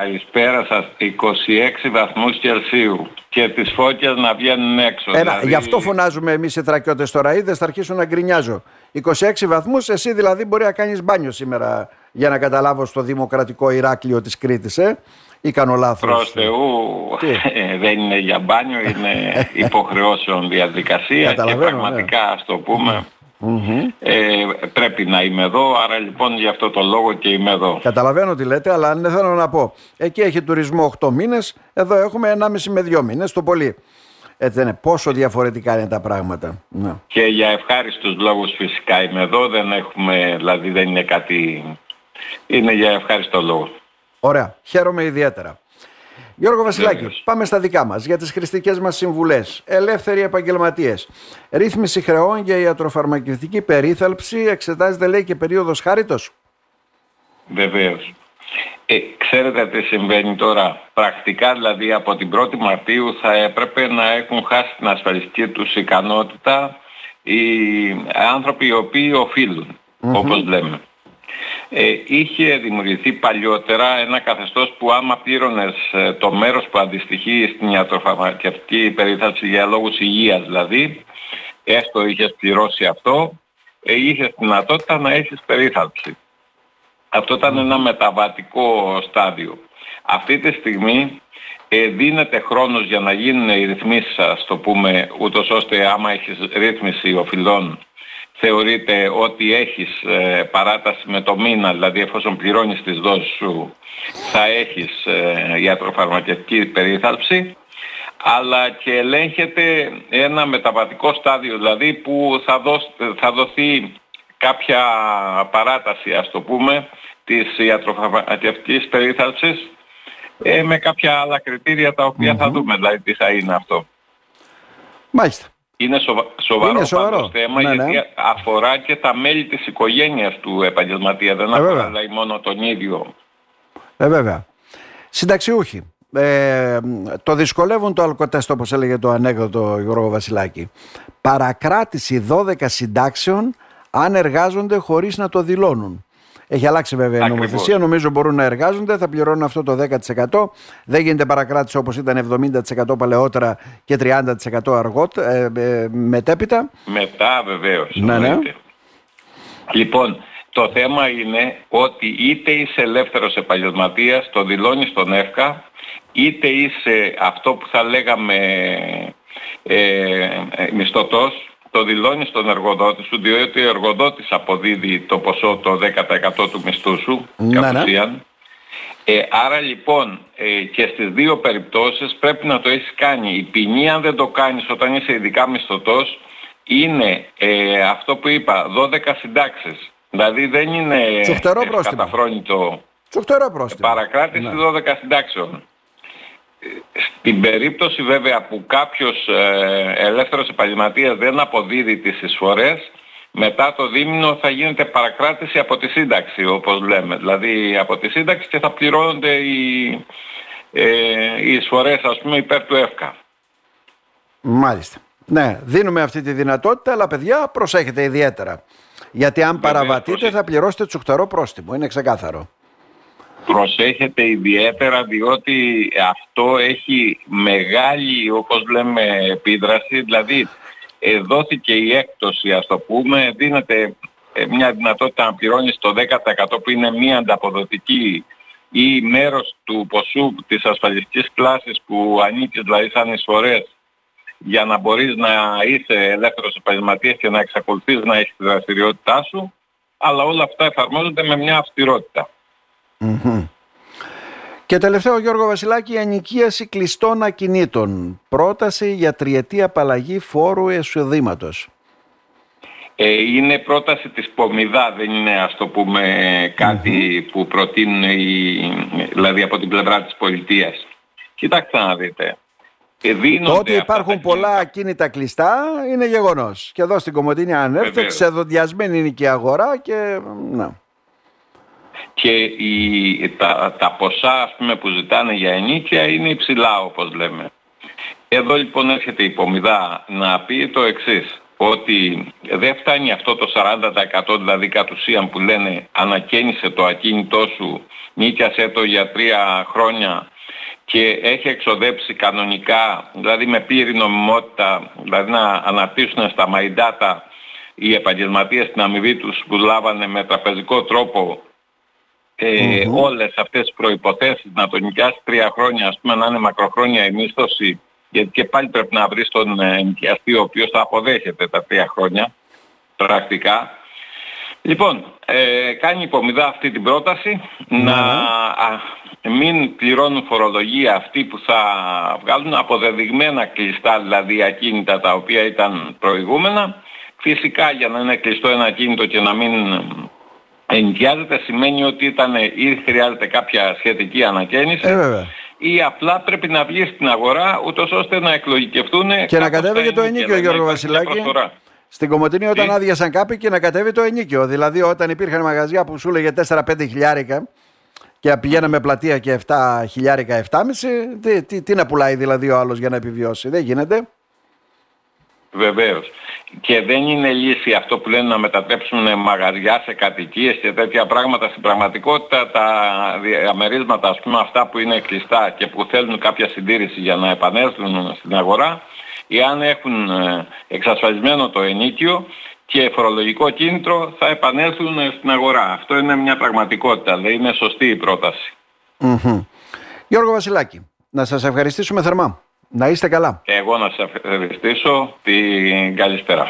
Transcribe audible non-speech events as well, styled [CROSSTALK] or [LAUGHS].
Καλησπέρα σας. 26 βαθμούς Κελσίου και τις φώκιες να βγαίνουν έξω. Ένα, δηλαδή... Γι' αυτό φωνάζουμε εμείς οι τρακιώτες τώρα. Είδες θα αρχίσουν να γκρινιάζω. 26 βαθμούς, εσύ δηλαδή μπορεί να κάνεις μπάνιο σήμερα για να καταλάβω στο δημοκρατικό Ηράκλειο της Κρήτης, ε; Ή κάνω λάθος; Προς Θεού ε, δεν είναι για μπάνιο, είναι [LAUGHS] υποχρεώσεων διαδικασίας και ναι. πραγματικά ας το πούμε ε, πρέπει να είμαι εδώ, άρα λοιπόν γι' αυτό το λόγο και είμαι εδώ. Καταλαβαίνω τι λέτε, αλλά δεν θέλω να πω. Εκεί έχει τουρισμό 8 μήνες, εδώ έχουμε 1,5 με 2 μήνες το πολύ. Έτσι δεν είναι. Πόσο διαφορετικά είναι τα πράγματα. Ναι. Και για ευχάριστους λόγους φυσικά είμαι εδώ, δεν έχουμε, δηλαδή δεν είναι κάτι... Είναι για ευχάριστο λόγο. Ωραία. Χαίρομαι ιδιαίτερα. Γιώργο Βασιλάκη, Βεβαίως. πάμε στα δικά μας για τις χρηστικές μας συμβουλές. Ελεύθεροι επαγγελματίες. Ρύθμιση χρεών για ιατροφαρμακευτική περίθαλψη. Εξετάζεται λέει και περίοδος χάριτος. Βεβαίως. Ε, ξέρετε τι συμβαίνει τώρα. Πρακτικά δηλαδή από την 1η Μαρτίου θα έπρεπε να έχουν χάσει την ασφαλιστική τους ικανότητα οι άνθρωποι οι οποίοι οφείλουν, όπως λέμε. Ε, είχε δημιουργηθεί παλιότερα ένα καθεστώς που άμα πλήρωνες ε, το μέρος που αντιστοιχεί στην ιατροφαρμακευτική περίθαλψη για λόγους υγείας δηλαδή, έστω είχες πληρώσει αυτό, ε, είχες δυνατότητα να έχεις περίθαλψη. Αυτό ήταν ένα μεταβατικό στάδιο. Αυτή τη στιγμή ε, δίνεται χρόνος για να γίνουν οι ρυθμίσεις, ας το πούμε, ούτως ώστε άμα έχεις ρύθμιση οφειλών, θεωρείται ότι έχεις ε, παράταση με το μήνα, δηλαδή εφόσον πληρώνεις τις δόσεις σου, θα έχεις ε, ιατροφαρμακευτική περίθαλψη, αλλά και ελέγχεται ένα μεταβατικό στάδιο, δηλαδή που θα, δώσ- θα δοθεί κάποια παράταση, ας το πούμε, της ιατροφαρμακευτικής περίθαλψης ε, με κάποια άλλα κριτήρια τα οποια θα δούμε, δηλαδή τι θα είναι αυτό. Μάλιστα. Είναι σοβα... σοβαρό, Είναι σοβαρό. πάντως θέμα Ναι, ναι. γιατί αφορά και τα μέλη της οικογένειας του επαγγελματία, δεν αφορά βέβαια. δηλαδή μόνο τον ίδιο. Ε, βέβαια. Συνταξιούχοι. Ε, το δυσκολεύουν το αλκοτέστο όπως έλεγε το ανέκδοτο Γιώργο Βασιλάκη. Παρακράτηση 12 συντάξεων αν εργάζονται χωρίς να το δηλώνουν. Έχει αλλάξει βέβαια η Ακριβώς. νομοθεσία, νομίζω μπορούν να εργάζονται, θα πληρώνουν αυτό το 10%. Δεν γίνεται παρακράτηση όπως ήταν 70% παλαιότερα και 30% αργότερα, ε, ε, μετέπειτα. Μετά βεβαίως. Ναι, ναι. εννοείται. Λοιπόν, το θέμα είναι ότι είτε είσαι ελεύθερος επαγγελματίας, το δηλώνεις στον ΕΦΚΑ, είτε είσαι αυτό που θα λέγαμε ε, ε, μισθωτός, το δηλώνεις στον εργοδότη σου, διότι ο εργοδότης αποδίδει το ποσό το 10% του μισθού σου, Ναι, ναι. κατευθείαν. Ε, άρα λοιπόν ε, και στις δύο περιπτώσεις πρέπει να το έχεις κάνει. Η ποινή αν δεν το κάνεις όταν είσαι ειδικά μισθωτός είναι ε, αυτό που είπα, 12 συντάξεις. Δηλαδή δεν είναι Τσουχτερό πρόστιμο. καταφρόνητο Τσουχτερό πρόστιμο. παρακράτηση Ναι. 12 συντάξεων. Ε, Στην περίπτωση βέβαια που κάποιος ε, ελεύθερος επαγγελματίας δεν αποδίδει τις εισφορές, μετά το δίμηνο θα γίνεται παρακράτηση από τη σύνταξη όπως λέμε. Δηλαδή από τη σύνταξη και θα πληρώνονται οι, ε, οι εισφορές ας πούμε υπέρ του ΕΦΚΑ. Μάλιστα. Ναι, δίνουμε αυτή τη δυνατότητα, αλλά παιδιά προσέχετε ιδιαίτερα. Γιατί αν παραβατείτε προσέχετε. θα πληρώσετε τσουχτερό πρόστιμο. Είναι ξεκάθαρο. Προσέχετε ιδιαίτερα διότι αυτό έχει μεγάλη όπως λέμε επίδραση, δηλαδή ε, δόθηκε η έκπτωση ας το πούμε, δίνεται ε, μια δυνατότητα να πληρώνεις το 10% που είναι μία ανταποδοτική ή μέρος του ποσού της ασφαλιστικής κλάσης που ανήκεις δηλαδή σαν εισφορές για να μπορείς να είσαι ελεύθερος επαγγελματίας και να εξακολουθείς να έχεις τη δραστηριότητά σου αλλά όλα αυτά εφαρμόζονται με μια αυστηρότητα. Και τελευταίο Γιώργο Βασιλάκη, η ανοικίαση κλειστών ακινήτων. Πρόταση για τριετή απαλλαγή φόρου εισοδήματος. Ε, είναι πρόταση της Πομιδά, δεν είναι ας το πούμε κάτι που προτείνουν οι, δηλαδή από την πλευρά της πολιτείας. Κοιτάξτε να δείτε. Ε, δίνονται Το ότι αυτά υπάρχουν τα πολλά κίνητα. ακίνητα κλειστά είναι γεγονός. Και εδώ στην Κομωτινή ανέφερε, Βεβαίως. ξεδοντιασμένη είναι και η αγορά και... Να. Και οι, τα, τα ποσά ας πούμε, που ζητάνε για ενίκεια είναι υψηλά όπως λέμε. Εδώ λοιπόν έρχεται η Πομιδά να πει το εξής. ότι δεν φτάνει αυτό το 40% δηλαδή κατ' ουσίαν που λένε ανακαίνισε το ακίνητό σου, νίκιασε το για τρία χρόνια και έχει εξοδέψει κανονικά, δηλαδή με πλήρη νομιμότητα, δηλαδή να αναρτήσουν στα μαϊντάτα οι επαγγελματίες την αμοιβή τους που λάβανε με τραπεζικό τρόπο ε, όλες αυτές τις προϋποθέσεις να τον νοικιάσει τρία χρόνια, ας πούμε να είναι μακροχρόνια η μίσθωση, γιατί και πάλι πρέπει να βρεις τον ε, νοικιαστή ο οποίος θα αποδέχεται τα τρία χρόνια πρακτικά. Λοιπόν, ε, κάνει υπομιδά αυτή την πρόταση να μην πληρώνουν φορολογία αυτοί που θα βγάλουν αποδεδειγμένα κλειστά δηλαδή ακίνητα τα οποία ήταν προηγούμενα. Φυσικά για να είναι κλειστό ένα ακίνητο και να μην ενοικιάζεται σημαίνει ότι ήταν ή χρειάζεται κάποια σχετική ανακαίνιση ε, ή απλά πρέπει να βγει στην αγορά ούτως ώστε να εκλογικευτούν και να κατέβει και το ενίκιο Γιώργο Βασιλάκη. Στην Κομωτινή όταν Τι; άδειασαν κάποιοι και να κατέβει το ενίκιο. Δηλαδή όταν υπήρχαν μαγαζιά που σου έλεγε 4-5 χιλιάρικα και πηγαίναμε πλατεία και 7 χιλιάρικα, 7,5, τι, τι, τι να πουλάει δηλαδή ο άλλος για να επιβιώσει; Δεν γίνεται. Βεβαίως. Και δεν είναι λύση αυτό που λένε να μετατρέψουν μαγαζιά σε κατοικίες και τέτοια πράγματα. Στην πραγματικότητα τα διαμερίσματα, ας πούμε αυτά που είναι κλειστά και που θέλουν κάποια συντήρηση για να επανέλθουν στην αγορά, εάν έχουν ε, εξασφαλισμένο το ενίκιο και φορολογικό κίνητρο θα επανέλθουν στην αγορά. Αυτό είναι μια πραγματικότητα, δεν είναι σωστή η πρόταση. Γιώργο Βασιλάκη, να σας ευχαριστήσουμε θερμά. Να είστε καλά. Εγώ να σας ευχαριστήσω. Την καλησπέρα.